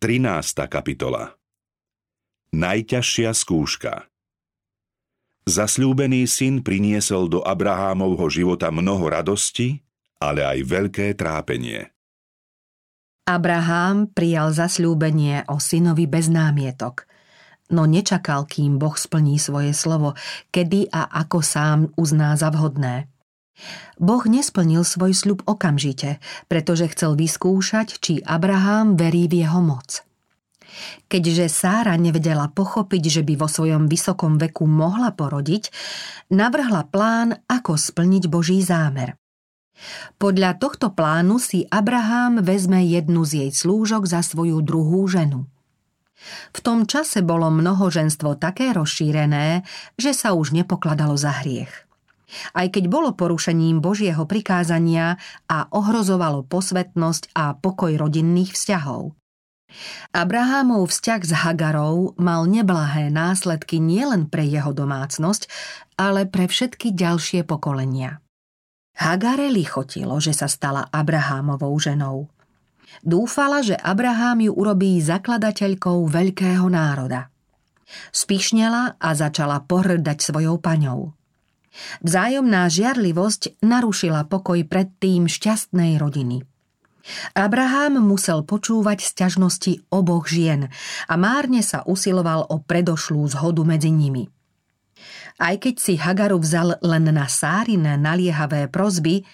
13. kapitola Najťažšia skúška Zasľúbený syn priniesol do Abrahámovho života mnoho radosti, ale aj veľké trápenie. Abraham prijal zasľúbenie o synovi bez námietok, no nečakal, kým Boh splní svoje slovo, kedy a ako sám uzná za vhodné. Boh nesplnil svoj sľub okamžite, pretože chcel vyskúšať, či Abraham verí v jeho moc. Keďže Sára nevedela pochopiť, že by vo svojom vysokom veku mohla porodiť, navrhla plán, ako splniť Boží zámer. Podľa tohto plánu si Abraham vezme jednu z jej slúžok za svoju druhú ženu. V tom čase bolo mnohoženstvo také rozšírené, že sa už nepokladalo za hriech aj keď bolo porušením Božieho prikázania a ohrozovalo posvetnosť a pokoj rodinných vzťahov. Abrahámov vzťah s Hagarou mal neblahé následky nielen pre jeho domácnosť, ale pre všetky ďalšie pokolenia. Hagare lichotilo, že sa stala Abrahámovou ženou. Dúfala, že Abrahám ju urobí zakladateľkou veľkého národa. Spišnela a začala pohrdať svojou paňou. Vzájomná žiarlivosť narušila pokoj predtým šťastnej rodiny. Abraham musel počúvať sťažnosti oboch žien a márne sa usiloval o predošlú zhodu medzi nimi. Aj keď si Hagaru vzal len na Sárine naliehavé prozby,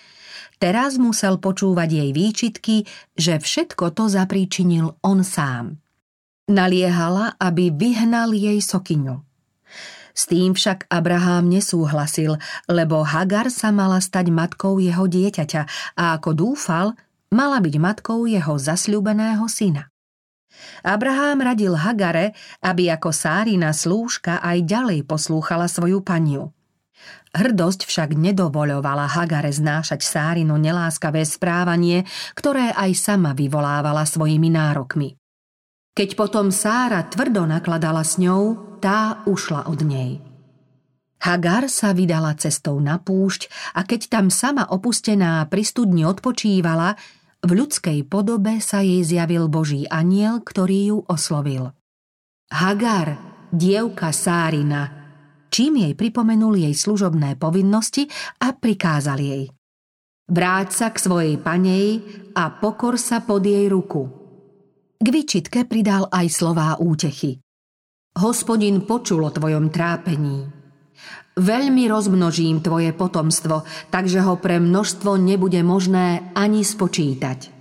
teraz musel počúvať jej výčitky, že všetko to zapríčinil on sám. Naliehala, aby vyhnal jej sokyňu. S tým však Abraham nesúhlasil, lebo Hagar sa mala stať matkou jeho dieťaťa a ako dúfal, mala byť matkou jeho zasľúbeného syna. Abraham radil Hagare, aby ako Sárina slúžka aj ďalej poslúchala svoju paniu. Hrdosť však nedovoľovala Hagare znášať Sárinu neláskavé správanie, ktoré aj sama vyvolávala svojimi nárokmi. Keď potom Sára tvrdo nakladala s ňou, tá ušla od nej. Hagar sa vydala cestou na púšť a keď tam sama opustená pri studni odpočívala, v ľudskej podobe sa jej zjavil Boží aniel, ktorý ju oslovil. Hagar, dievka Sárina, čím jej pripomenul jej služobné povinnosti a prikázal jej. Vráť sa k svojej panej a pokor sa pod jej ruku – k vyčitke pridal aj slová útechy. Hospodin počul o tvojom trápení. Veľmi rozmnožím tvoje potomstvo, takže ho pre množstvo nebude možné ani spočítať.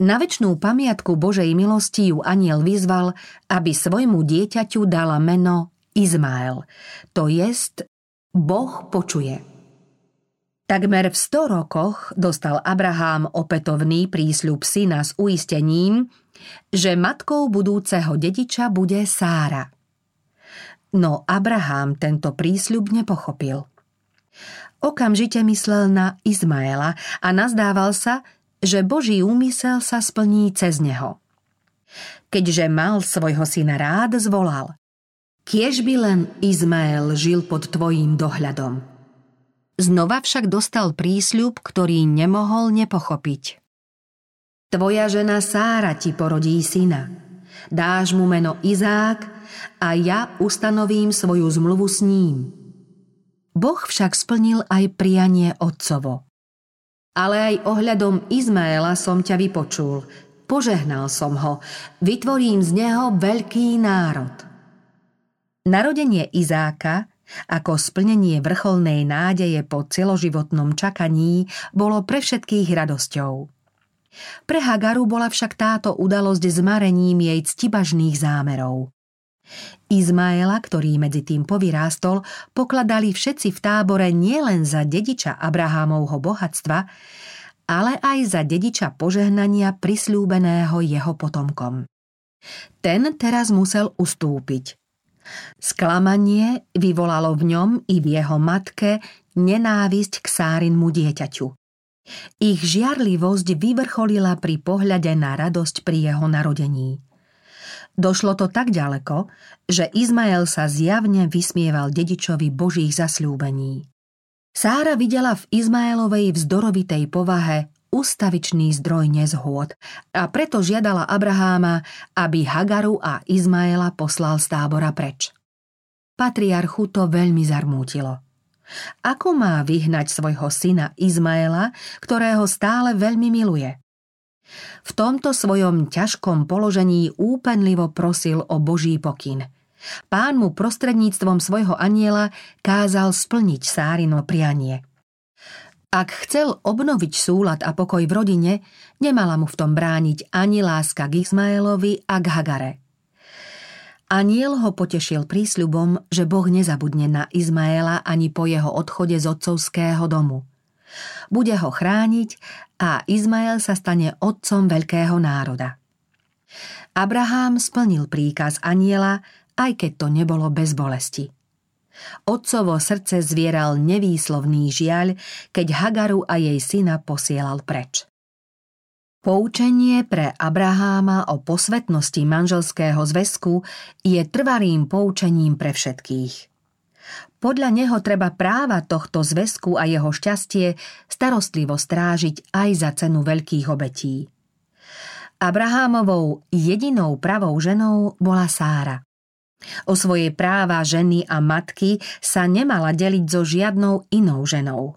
Na väčšnú pamiatku Božej milosti ju aniel vyzval, aby svojmu dieťaťu dala meno Izmael, to jest Boh počuje. Takmer v sto rokoch dostal Abraham opätovný prísľub syna s uistením, že matkou budúceho dediča bude Sára. No Abraham tento prísľub nepochopil. Okamžite myslel na Izmaela a nazdával sa, že Boží úmysel sa splní cez neho. Keďže mal svojho syna rád, zvolal Kiež by len Izmael žil pod tvojím dohľadom. Znova však dostal prísľub, ktorý nemohol nepochopiť. Tvoja žena Sára ti porodí syna. Dáš mu meno Izák a ja ustanovím svoju zmluvu s ním. Boh však splnil aj prianie otcovo. Ale aj ohľadom Izmaela som ťa vypočul. Požehnal som ho. Vytvorím z neho veľký národ. Narodenie Izáka ako splnenie vrcholnej nádeje po celoživotnom čakaní bolo pre všetkých radosťou. Pre Hagaru bola však táto udalosť zmarením jej ctibažných zámerov. Izmaela, ktorý medzi tým povyrástol, pokladali všetci v tábore nielen za dediča Abrahámovho bohatstva, ale aj za dediča požehnania prislúbeného jeho potomkom. Ten teraz musel ustúpiť – Sklamanie vyvolalo v ňom i v jeho matke nenávisť k Sárinmu dieťaťu. Ich žiarlivosť vyvrcholila pri pohľade na radosť pri jeho narodení. Došlo to tak ďaleko, že Izmael sa zjavne vysmieval dedičovi Božích zasľúbení. Sára videla v Izmaelovej vzdorovitej povahe ustavičný zdroj nezhôd a preto žiadala Abraháma, aby Hagaru a Izmaela poslal z tábora preč. Patriarchu to veľmi zarmútilo. Ako má vyhnať svojho syna Izmaela, ktorého stále veľmi miluje? V tomto svojom ťažkom položení úpenlivo prosil o Boží pokyn. Pán mu prostredníctvom svojho aniela kázal splniť Sárino prianie – ak chcel obnoviť súlad a pokoj v rodine, nemala mu v tom brániť ani láska k Izmaelovi a k Hagare. Aniel ho potešil prísľubom, že Boh nezabudne na Izmaela ani po jeho odchode z otcovského domu. Bude ho chrániť a Izmael sa stane otcom veľkého národa. Abraham splnil príkaz aniela, aj keď to nebolo bez bolesti. Otcovo srdce zvieral nevýslovný žiaľ, keď Hagaru a jej syna posielal preč. Poučenie pre Abraháma o posvetnosti manželského zväzku je trvalým poučením pre všetkých. Podľa neho treba práva tohto zväzku a jeho šťastie starostlivo strážiť aj za cenu veľkých obetí. Abrahámovou jedinou pravou ženou bola Sára. O svoje práva ženy a matky sa nemala deliť so žiadnou inou ženou.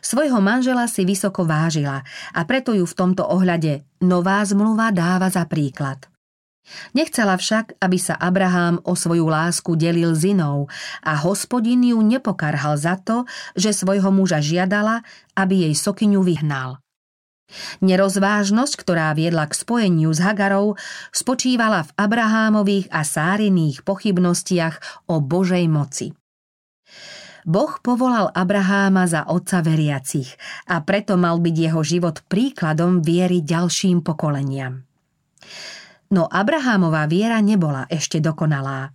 Svojho manžela si vysoko vážila a preto ju v tomto ohľade nová zmluva dáva za príklad. Nechcela však, aby sa Abraham o svoju lásku delil s inou a hospodin ju nepokarhal za to, že svojho muža žiadala, aby jej sokyňu vyhnal. Nerozvážnosť, ktorá viedla k spojeniu s Hagarou, spočívala v Abrahámových a Sáriných pochybnostiach o Božej moci. Boh povolal Abraháma za otca veriacich a preto mal byť jeho život príkladom viery ďalším pokoleniam. No Abrahámová viera nebola ešte dokonalá.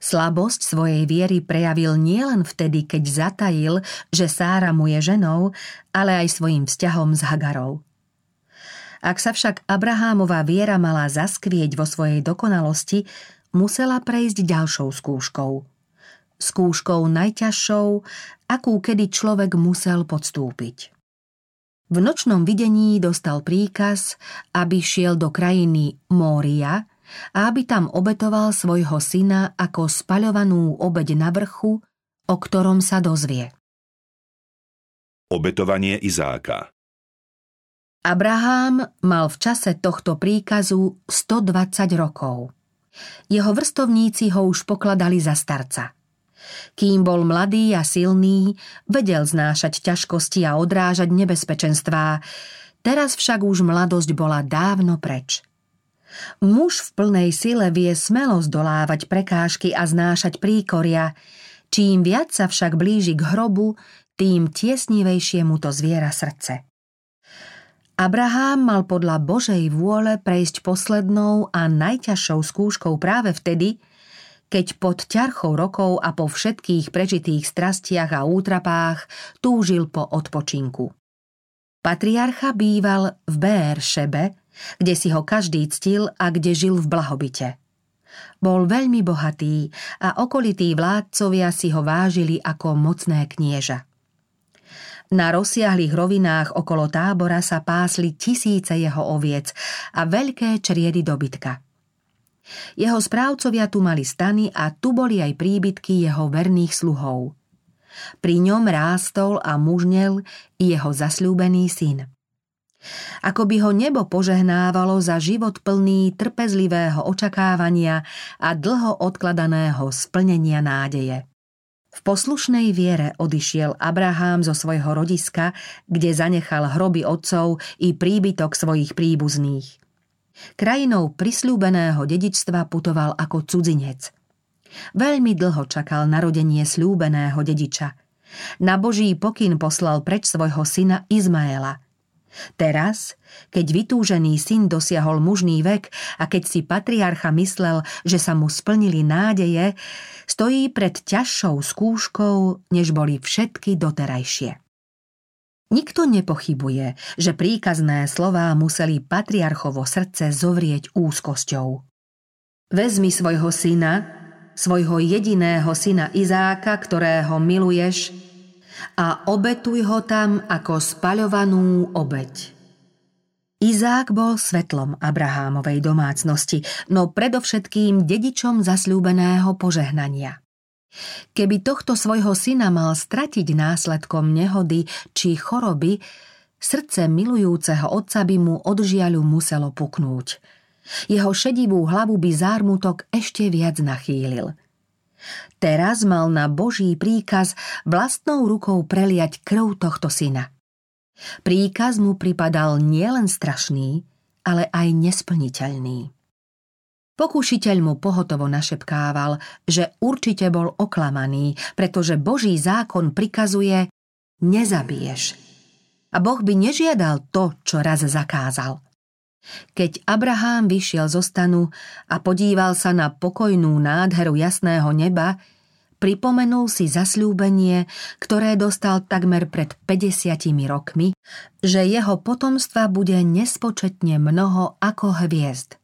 Slabosť svojej viery prejavil nielen vtedy, keď zatajil, že Sára mu je ženou, ale aj svojim vzťahom s Hagarou. Ak sa však Abrahámová viera mala zaskvieť vo svojej dokonalosti, musela prejsť ďalšou skúškou. Skúškou najťažšou, akú kedy človek musel podstúpiť. V nočnom videní dostal príkaz, aby šiel do krajiny Mória, a aby tam obetoval svojho syna ako spaľovanú obeď na vrchu, o ktorom sa dozvie. Obetovanie Izáka Abraham mal v čase tohto príkazu 120 rokov. Jeho vrstovníci ho už pokladali za starca. Kým bol mladý a silný, vedel znášať ťažkosti a odrážať nebezpečenstvá, teraz však už mladosť bola dávno preč – Muž v plnej sile vie smelo zdolávať prekážky a znášať príkoria, čím viac sa však blíži k hrobu, tým tiesnivejšie mu to zviera srdce. Abraham mal podľa Božej vôle prejsť poslednou a najťažšou skúškou práve vtedy, keď pod ťarchou rokov a po všetkých prežitých strastiach a útrapách túžil po odpočinku. Patriarcha býval v Bér-Šebe, kde si ho každý ctil a kde žil v blahobite. Bol veľmi bohatý a okolití vládcovia si ho vážili ako mocné knieža. Na rozsiahlých rovinách okolo tábora sa pásli tisíce jeho oviec a veľké čriedy dobytka. Jeho správcovia tu mali stany a tu boli aj príbytky jeho verných sluhov. Pri ňom rástol a mužnel jeho zasľúbený syn. Ako by ho nebo požehnávalo za život plný trpezlivého očakávania a dlho odkladaného splnenia nádeje. V poslušnej viere odišiel Abraham zo svojho rodiska, kde zanechal hroby otcov i príbytok svojich príbuzných. Krajinou prisľúbeného dedičstva putoval ako cudzinec. Veľmi dlho čakal narodenie slúbeného dediča. Na Boží pokyn poslal preč svojho syna Izmaela – Teraz, keď vytúžený syn dosiahol mužný vek a keď si patriarcha myslel, že sa mu splnili nádeje, stojí pred ťažšou skúškou, než boli všetky doterajšie. Nikto nepochybuje, že príkazné slová museli patriarchovo srdce zovrieť úzkosťou. Vezmi svojho syna, svojho jediného syna Izáka, ktorého miluješ, a obetuj ho tam ako spaľovanú obeď. Izák bol svetlom Abrahámovej domácnosti, no predovšetkým dedičom zasľúbeného požehnania. Keby tohto svojho syna mal stratiť následkom nehody či choroby, srdce milujúceho otca by mu od žiaľu muselo puknúť. Jeho šedivú hlavu by zármutok ešte viac nachýlil. Teraz mal na Boží príkaz vlastnou rukou preliať krv tohto syna. Príkaz mu pripadal nielen strašný, ale aj nesplniteľný. Pokúšiteľ mu pohotovo našepkával, že určite bol oklamaný, pretože Boží zákon prikazuje nezabiješ. A Boh by nežiadal to, čo raz zakázal. Keď Abrahám vyšiel zo stanu a podíval sa na pokojnú nádheru jasného neba, pripomenul si zasľúbenie, ktoré dostal takmer pred 50 rokmi, že jeho potomstva bude nespočetne mnoho ako hviezd.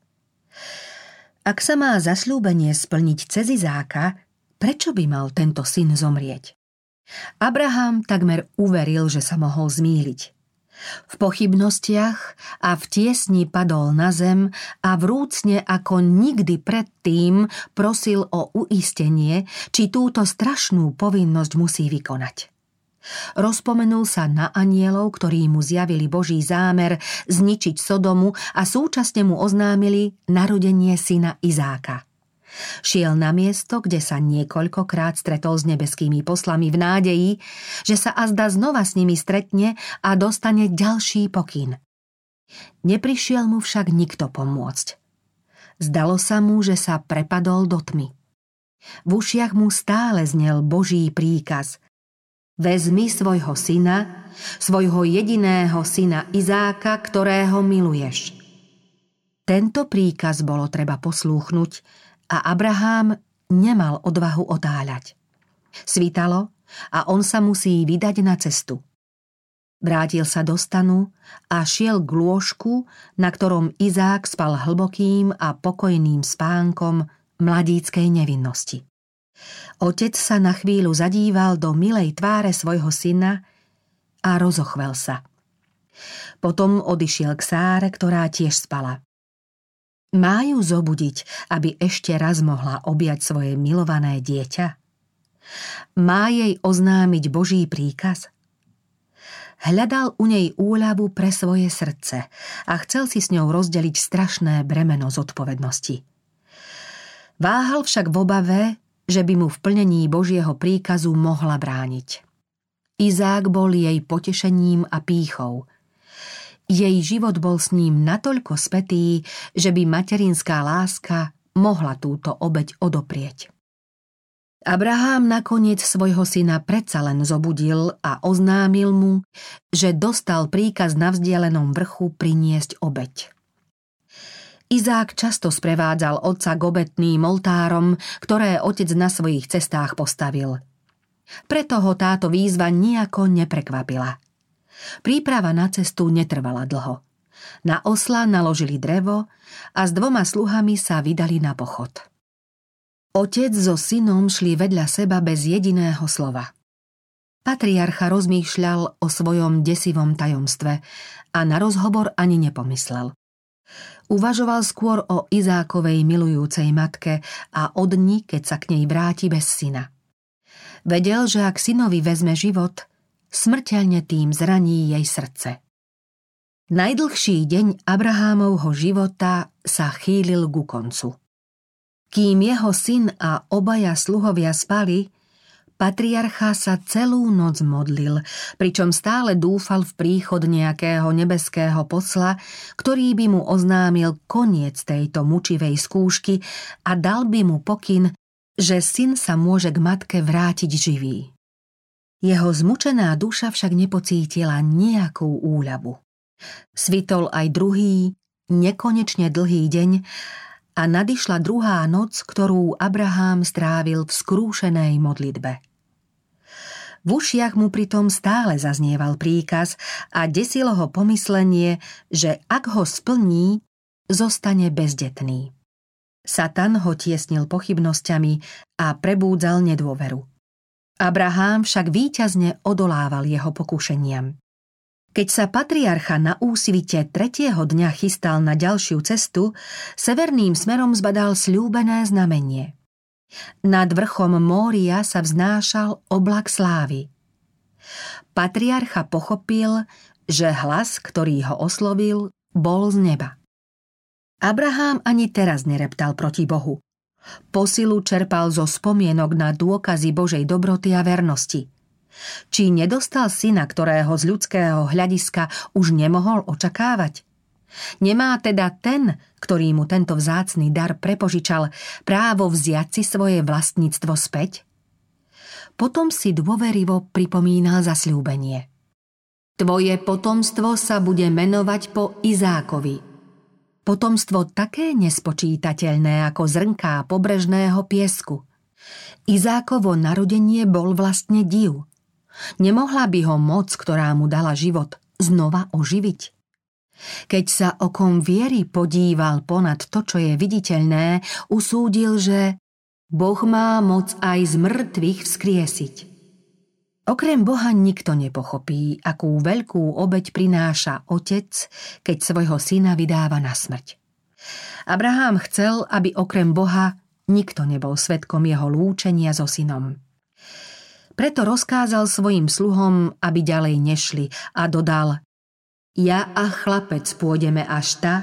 Ak sa má zasľúbenie splniť cez Izáka, prečo by mal tento syn zomrieť? Abraham takmer uveril, že sa mohol zmýliť. V pochybnostiach a v tiesni padol na zem a vrúcne ako nikdy predtým prosil o uistenie, či túto strašnú povinnosť musí vykonať. Rozpomenul sa na anielov, ktorí mu zjavili Boží zámer zničiť Sodomu a súčasne mu oznámili narodenie syna Izáka. Šiel na miesto, kde sa niekoľkokrát stretol s nebeskými poslami v nádeji, že sa azda znova s nimi stretne a dostane ďalší pokyn. Neprišiel mu však nikto pomôcť. Zdalo sa mu, že sa prepadol do tmy. V ušiach mu stále znel Boží príkaz. Vezmi svojho syna, svojho jediného syna Izáka, ktorého miluješ. Tento príkaz bolo treba poslúchnuť, a Abraham nemal odvahu otáľať. Svítalo a on sa musí vydať na cestu. Vrátil sa do stanu a šiel k lôžku, na ktorom Izák spal hlbokým a pokojným spánkom mladíckej nevinnosti. Otec sa na chvíľu zadíval do milej tváre svojho syna a rozochvel sa. Potom odišiel k Sáre, ktorá tiež spala. Má ju zobudiť, aby ešte raz mohla objať svoje milované dieťa? Má jej oznámiť Boží príkaz? Hľadal u nej úľavu pre svoje srdce a chcel si s ňou rozdeliť strašné bremeno zodpovednosti. Váhal však v obave, že by mu v plnení Božieho príkazu mohla brániť. Izák bol jej potešením a pýchou – jej život bol s ním natoľko spätý, že by materinská láska mohla túto obeď odoprieť. Abraham nakoniec svojho syna predsa len zobudil a oznámil mu, že dostal príkaz na vzdialenom vrchu priniesť obeď. Izák často sprevádzal otca k obetným oltárom, ktoré otec na svojich cestách postavil. Preto ho táto výzva nejako neprekvapila – Príprava na cestu netrvala dlho. Na osla naložili drevo a s dvoma sluhami sa vydali na pochod. Otec so synom šli vedľa seba bez jediného slova. Patriarcha rozmýšľal o svojom desivom tajomstve a na rozhovor ani nepomyslel. Uvažoval skôr o Izákovej milujúcej matke a o dni, keď sa k nej vráti bez syna. Vedel, že ak synovi vezme život – smrteľne tým zraní jej srdce. Najdlhší deň Abrahámovho života sa chýlil ku koncu. Kým jeho syn a obaja sluhovia spali, patriarcha sa celú noc modlil, pričom stále dúfal v príchod nejakého nebeského posla, ktorý by mu oznámil koniec tejto mučivej skúšky a dal by mu pokyn, že syn sa môže k matke vrátiť živý. Jeho zmučená duša však nepocítila nejakú úľavu. Svitol aj druhý, nekonečne dlhý deň a nadišla druhá noc, ktorú Abraham strávil v skrúšenej modlitbe. V ušiach mu pritom stále zaznieval príkaz a desilo ho pomyslenie, že ak ho splní, zostane bezdetný. Satan ho tiesnil pochybnosťami a prebúdzal nedôveru. Abraham však víťazne odolával jeho pokušeniam. Keď sa patriarcha na úsvite tretieho dňa chystal na ďalšiu cestu, severným smerom zbadal sľúbené znamenie. Nad vrchom Mória sa vznášal oblak slávy. Patriarcha pochopil, že hlas, ktorý ho oslovil, bol z neba. Abraham ani teraz nereptal proti Bohu. Posilu čerpal zo spomienok na dôkazy Božej dobroty a vernosti – či nedostal syna, ktorého z ľudského hľadiska už nemohol očakávať? Nemá teda ten, ktorý mu tento vzácný dar prepožičal, právo vziať si svoje vlastníctvo späť? Potom si dôverivo pripomínal zasľúbenie. Tvoje potomstvo sa bude menovať po Izákovi. Potomstvo také nespočítateľné ako zrnká pobrežného piesku. Izákovo narodenie bol vlastne div – Nemohla by ho moc, ktorá mu dala život, znova oživiť? Keď sa okom viery podíval ponad to, čo je viditeľné, usúdil, že Boh má moc aj z mŕtvych vzkriesiť. Okrem Boha nikto nepochopí, akú veľkú obeď prináša otec, keď svojho syna vydáva na smrť. Abraham chcel, aby okrem Boha nikto nebol svetkom jeho lúčenia so synom. Preto rozkázal svojim sluhom, aby ďalej nešli a dodal Ja a chlapec pôjdeme až ta,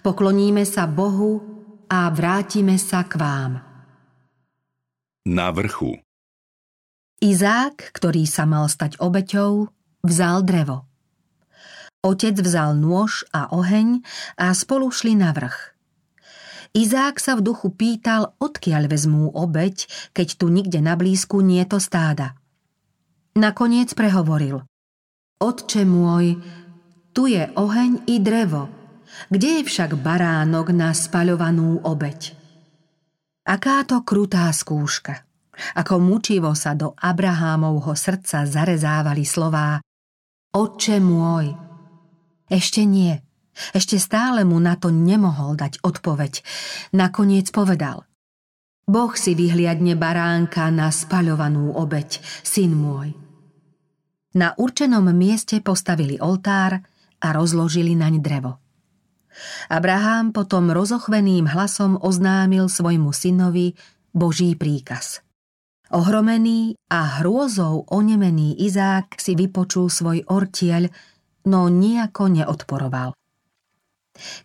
pokloníme sa Bohu a vrátime sa k vám. Na vrchu Izák, ktorý sa mal stať obeťou, vzal drevo. Otec vzal nôž a oheň a spolu šli na vrch. Izák sa v duchu pýtal, odkiaľ vezmú obeď, keď tu nikde na blízku nie to stáda. Nakoniec prehovoril. Otče môj, tu je oheň i drevo. Kde je však baránok na spaľovanú obeď? Aká to krutá skúška. Ako mučivo sa do Abrahámovho srdca zarezávali slová Otče môj. Ešte nie. Ešte stále mu na to nemohol dať odpoveď. Nakoniec povedal. Boh si vyhliadne baránka na spaľovanú obeď, syn môj. Na určenom mieste postavili oltár a rozložili naň drevo. Abraham potom rozochveným hlasom oznámil svojmu synovi Boží príkaz. Ohromený a hrôzou onemený Izák si vypočul svoj ortieľ, no nejako neodporoval.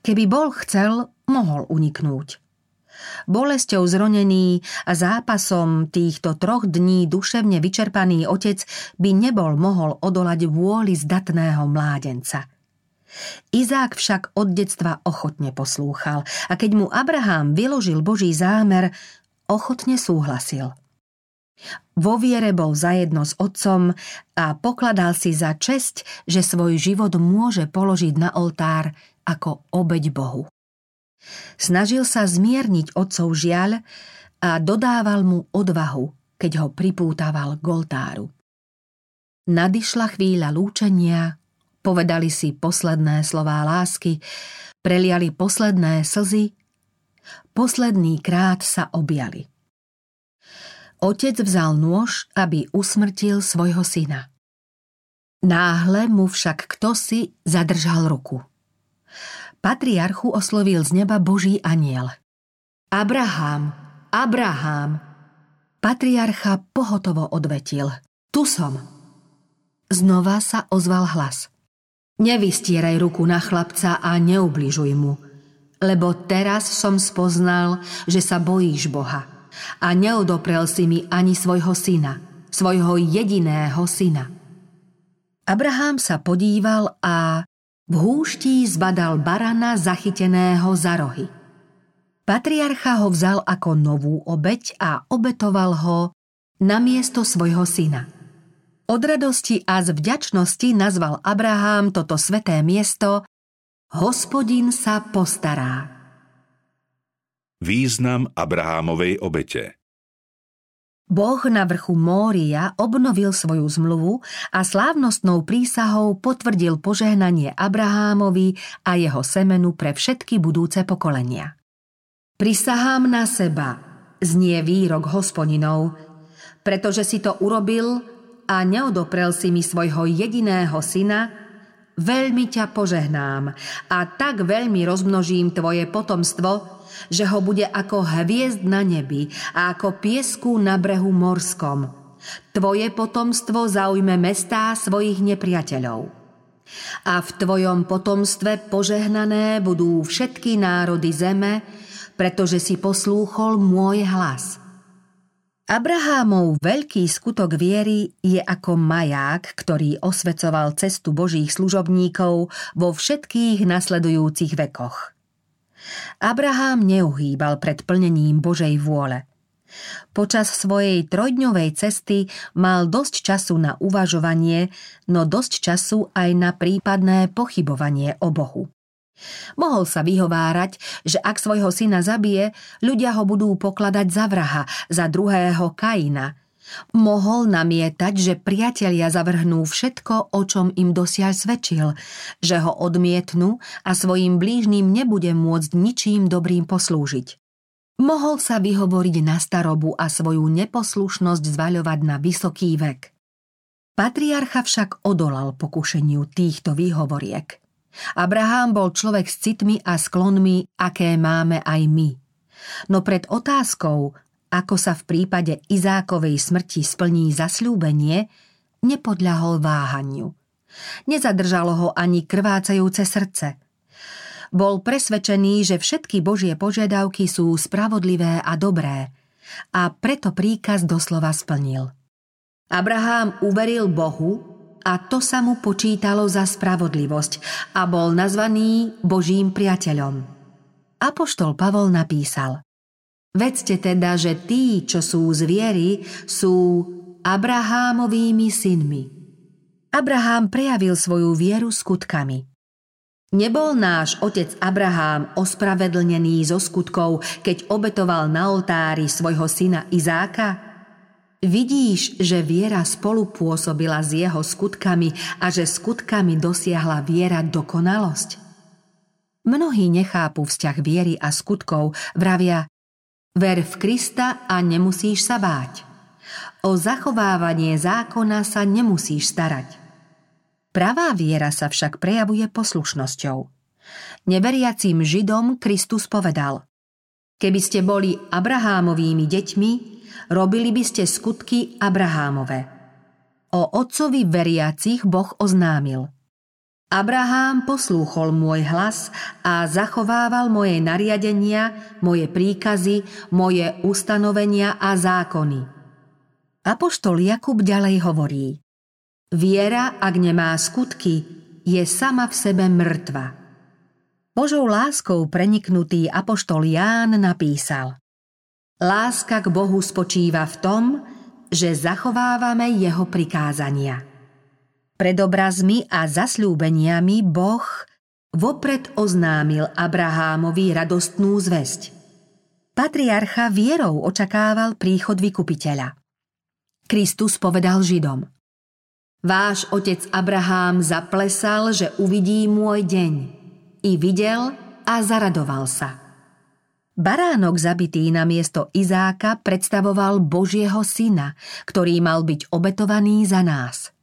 Keby bol chcel, mohol uniknúť. Bolesťou zronený a zápasom týchto troch dní duševne vyčerpaný otec by nebol mohol odolať vôli zdatného mládenca. Izák však od detstva ochotne poslúchal a keď mu Abraham vyložil Boží zámer, ochotne súhlasil. Vo viere bol zajedno s otcom a pokladal si za česť, že svoj život môže položiť na oltár ako obeď Bohu. Snažil sa zmierniť otcov žiaľ a dodával mu odvahu, keď ho pripútaval k oltáru. Nadišla chvíľa lúčenia, povedali si posledné slová lásky, preliali posledné slzy, posledný krát sa objali. Otec vzal nôž, aby usmrtil svojho syna. Náhle mu však kto si zadržal ruku patriarchu oslovil z neba Boží aniel. Abraham, Abraham. Patriarcha pohotovo odvetil. Tu som. Znova sa ozval hlas. Nevystieraj ruku na chlapca a neubližuj mu, lebo teraz som spoznal, že sa bojíš Boha a neodoprel si mi ani svojho syna, svojho jediného syna. Abraham sa podíval a v húští zbadal barana zachyteného za rohy. Patriarcha ho vzal ako novú obeď a obetoval ho na miesto svojho syna. Od radosti a z vďačnosti nazval Abrahám toto sveté miesto Hospodin sa postará. Význam Abrahámovej obete Boh na vrchu Mória obnovil svoju zmluvu a slávnostnou prísahou potvrdil požehnanie Abrahámovi a jeho semenu pre všetky budúce pokolenia. Prisahám na seba, znie výrok hospodinov, pretože si to urobil a neodoprel si mi svojho jediného syna, veľmi ťa požehnám a tak veľmi rozmnožím tvoje potomstvo, že ho bude ako hviezd na nebi a ako piesku na brehu morskom. Tvoje potomstvo zaujme mestá svojich nepriateľov. A v tvojom potomstve požehnané budú všetky národy zeme, pretože si poslúchol môj hlas. Abrahámov veľký skutok viery je ako maják, ktorý osvecoval cestu Božích služobníkov vo všetkých nasledujúcich vekoch. Abraham neuhýbal pred plnením Božej vôle. Počas svojej trojdňovej cesty mal dosť času na uvažovanie, no dosť času aj na prípadné pochybovanie o Bohu. Mohol sa vyhovárať, že ak svojho syna zabije, ľudia ho budú pokladať za vraha, za druhého Kaina. Mohol namietať, že priatelia zavrhnú všetko, o čom im dosiaľ svedčil, že ho odmietnú a svojim blížnym nebude môcť ničím dobrým poslúžiť. Mohol sa vyhovoriť na starobu a svoju neposlušnosť zvaľovať na vysoký vek. Patriarcha však odolal pokušeniu týchto výhovoriek – Abraham bol človek s citmi a sklonmi, aké máme aj my. No pred otázkou, ako sa v prípade Izákovej smrti splní zasľúbenie, nepodľahol váhaniu. Nezadržalo ho ani krvácajúce srdce. Bol presvedčený, že všetky Božie požiadavky sú spravodlivé a dobré a preto príkaz doslova splnil. Abraham uveril Bohu a to sa mu počítalo za spravodlivosť a bol nazvaný Božím priateľom. Apoštol Pavol napísal Vedzte teda, že tí, čo sú zviery, sú Abrahámovými synmi. Abrahám prejavil svoju vieru skutkami. Nebol náš otec Abrahám ospravedlnený zo skutkov, keď obetoval na oltári svojho syna Izáka? Vidíš, že viera spolupôsobila s jeho skutkami a že skutkami dosiahla viera dokonalosť? Mnohí nechápu vzťah viery a skutkov, vravia Ver v Krista a nemusíš sa báť. O zachovávanie zákona sa nemusíš starať. Pravá viera sa však prejavuje poslušnosťou. Neveriacím Židom Kristus povedal Keby ste boli Abrahámovými deťmi, robili by ste skutky Abrahámove. O otcovi veriacich Boh oznámil. Abrahám poslúchol môj hlas a zachovával moje nariadenia, moje príkazy, moje ustanovenia a zákony. Apoštol Jakub ďalej hovorí Viera, ak nemá skutky, je sama v sebe mŕtva. Božou láskou preniknutý apoštol Ján napísal Láska k Bohu spočíva v tom, že zachovávame jeho prikázania. Pred obrazmi a zasľúbeniami Boh vopred oznámil Abrahámovi radostnú zväzť. Patriarcha vierou očakával príchod vykupiteľa. Kristus povedal Židom Váš otec Abrahám zaplesal, že uvidí môj deň. I videl a zaradoval sa. Baránok zabitý na miesto Izáka predstavoval Božieho syna, ktorý mal byť obetovaný za nás.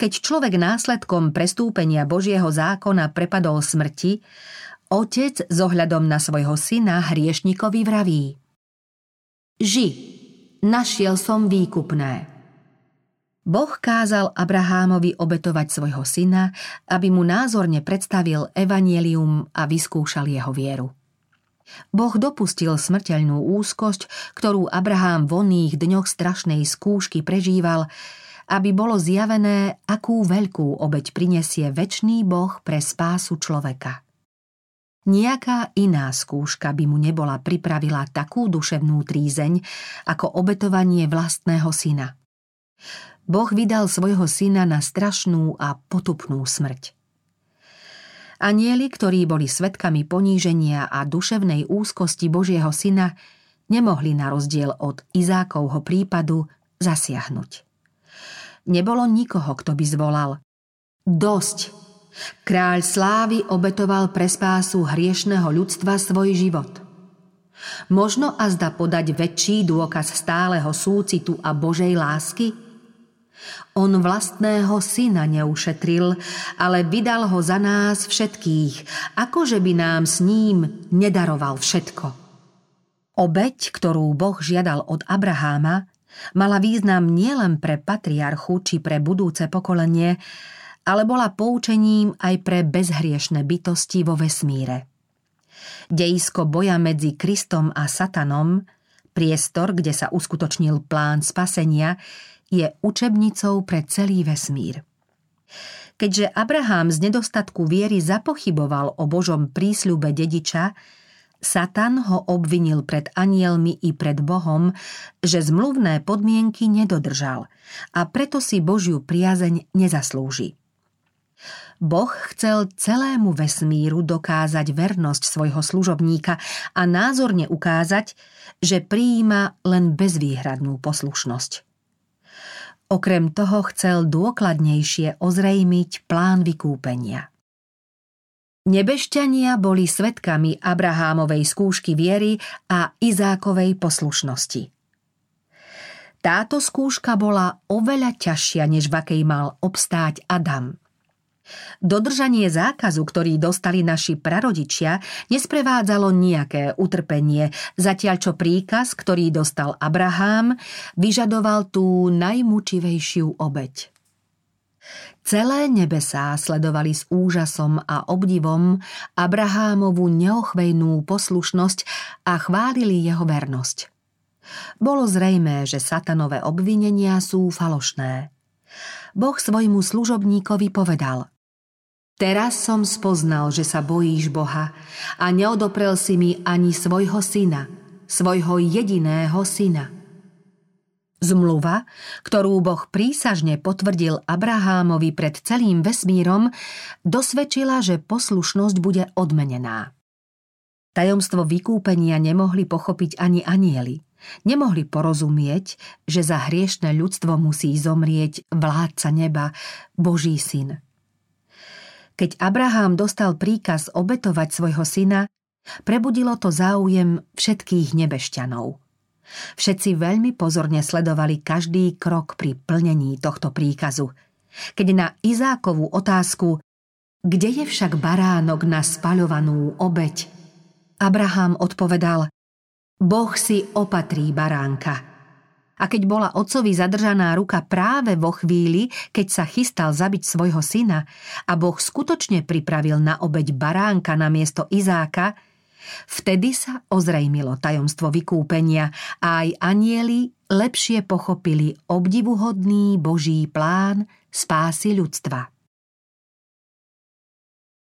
Keď človek následkom prestúpenia Božieho zákona prepadol smrti, otec s ohľadom na svojho syna hriešnikovi vraví Ži, našiel som výkupné. Boh kázal Abrahámovi obetovať svojho syna, aby mu názorne predstavil evanielium a vyskúšal jeho vieru. Boh dopustil smrteľnú úzkosť, ktorú Abraham v oných dňoch strašnej skúšky prežíval, aby bolo zjavené, akú veľkú obeď prinesie väčší Boh pre spásu človeka. Nijaká iná skúška by mu nebola pripravila takú duševnú trízeň ako obetovanie vlastného syna. Boh vydal svojho syna na strašnú a potupnú smrť. Anieli, ktorí boli svetkami poníženia a duševnej úzkosti Božieho syna, nemohli na rozdiel od Izákovho prípadu zasiahnuť. Nebolo nikoho, kto by zvolal Dosť! Kráľ slávy obetoval pre spásu hriešného ľudstva svoj život. Možno a zda podať väčší dôkaz stáleho súcitu a Božej lásky? On vlastného syna neušetril, ale vydal ho za nás všetkých, akože by nám s ním nedaroval všetko. Obeď, ktorú Boh žiadal od Abraháma, mala význam nielen pre patriarchu či pre budúce pokolenie, ale bola poučením aj pre bezhriešne bytosti vo vesmíre. Dejisko boja medzi Kristom a Satanom, priestor, kde sa uskutočnil plán spasenia, je učebnicou pre celý vesmír. Keďže Abraham z nedostatku viery zapochyboval o Božom prísľube dediča, Satan ho obvinil pred anielmi i pred Bohom, že zmluvné podmienky nedodržal a preto si Božiu priazeň nezaslúži. Boh chcel celému vesmíru dokázať vernosť svojho služobníka a názorne ukázať, že prijíma len bezvýhradnú poslušnosť. Okrem toho chcel dôkladnejšie ozrejmiť plán vykúpenia. Nebešťania boli svetkami Abrahámovej skúšky viery a Izákovej poslušnosti. Táto skúška bola oveľa ťažšia, než v akej mal obstáť Adam – Dodržanie zákazu, ktorý dostali naši prarodičia, nesprevádzalo nejaké utrpenie, zatiaľ čo príkaz, ktorý dostal Abrahám, vyžadoval tú najmučivejšiu obeď. Celé nebesá sledovali s úžasom a obdivom Abrahámovu neochvejnú poslušnosť a chválili jeho vernosť. Bolo zrejmé, že satanové obvinenia sú falošné. Boh svojmu služobníkovi povedal Teraz som spoznal, že sa bojíš Boha a neodoprel si mi ani svojho syna, svojho jediného syna. Zmluva, ktorú Boh prísažne potvrdil Abrahámovi pred celým vesmírom, dosvedčila, že poslušnosť bude odmenená. Tajomstvo vykúpenia nemohli pochopiť ani anieli. Nemohli porozumieť, že za hriešne ľudstvo musí zomrieť vládca neba, Boží syn. Keď Abraham dostal príkaz obetovať svojho syna, prebudilo to záujem všetkých nebešťanov. Všetci veľmi pozorne sledovali každý krok pri plnení tohto príkazu. Keď na Izákovú otázku kde je však baránok na spaľovanú obeď? Abraham odpovedal, Boh si opatrí baránka – a keď bola otcovi zadržaná ruka práve vo chvíli, keď sa chystal zabiť svojho syna a Boh skutočne pripravil na obeď baránka na miesto Izáka, vtedy sa ozrejmilo tajomstvo vykúpenia a aj anieli lepšie pochopili obdivuhodný Boží plán spásy ľudstva.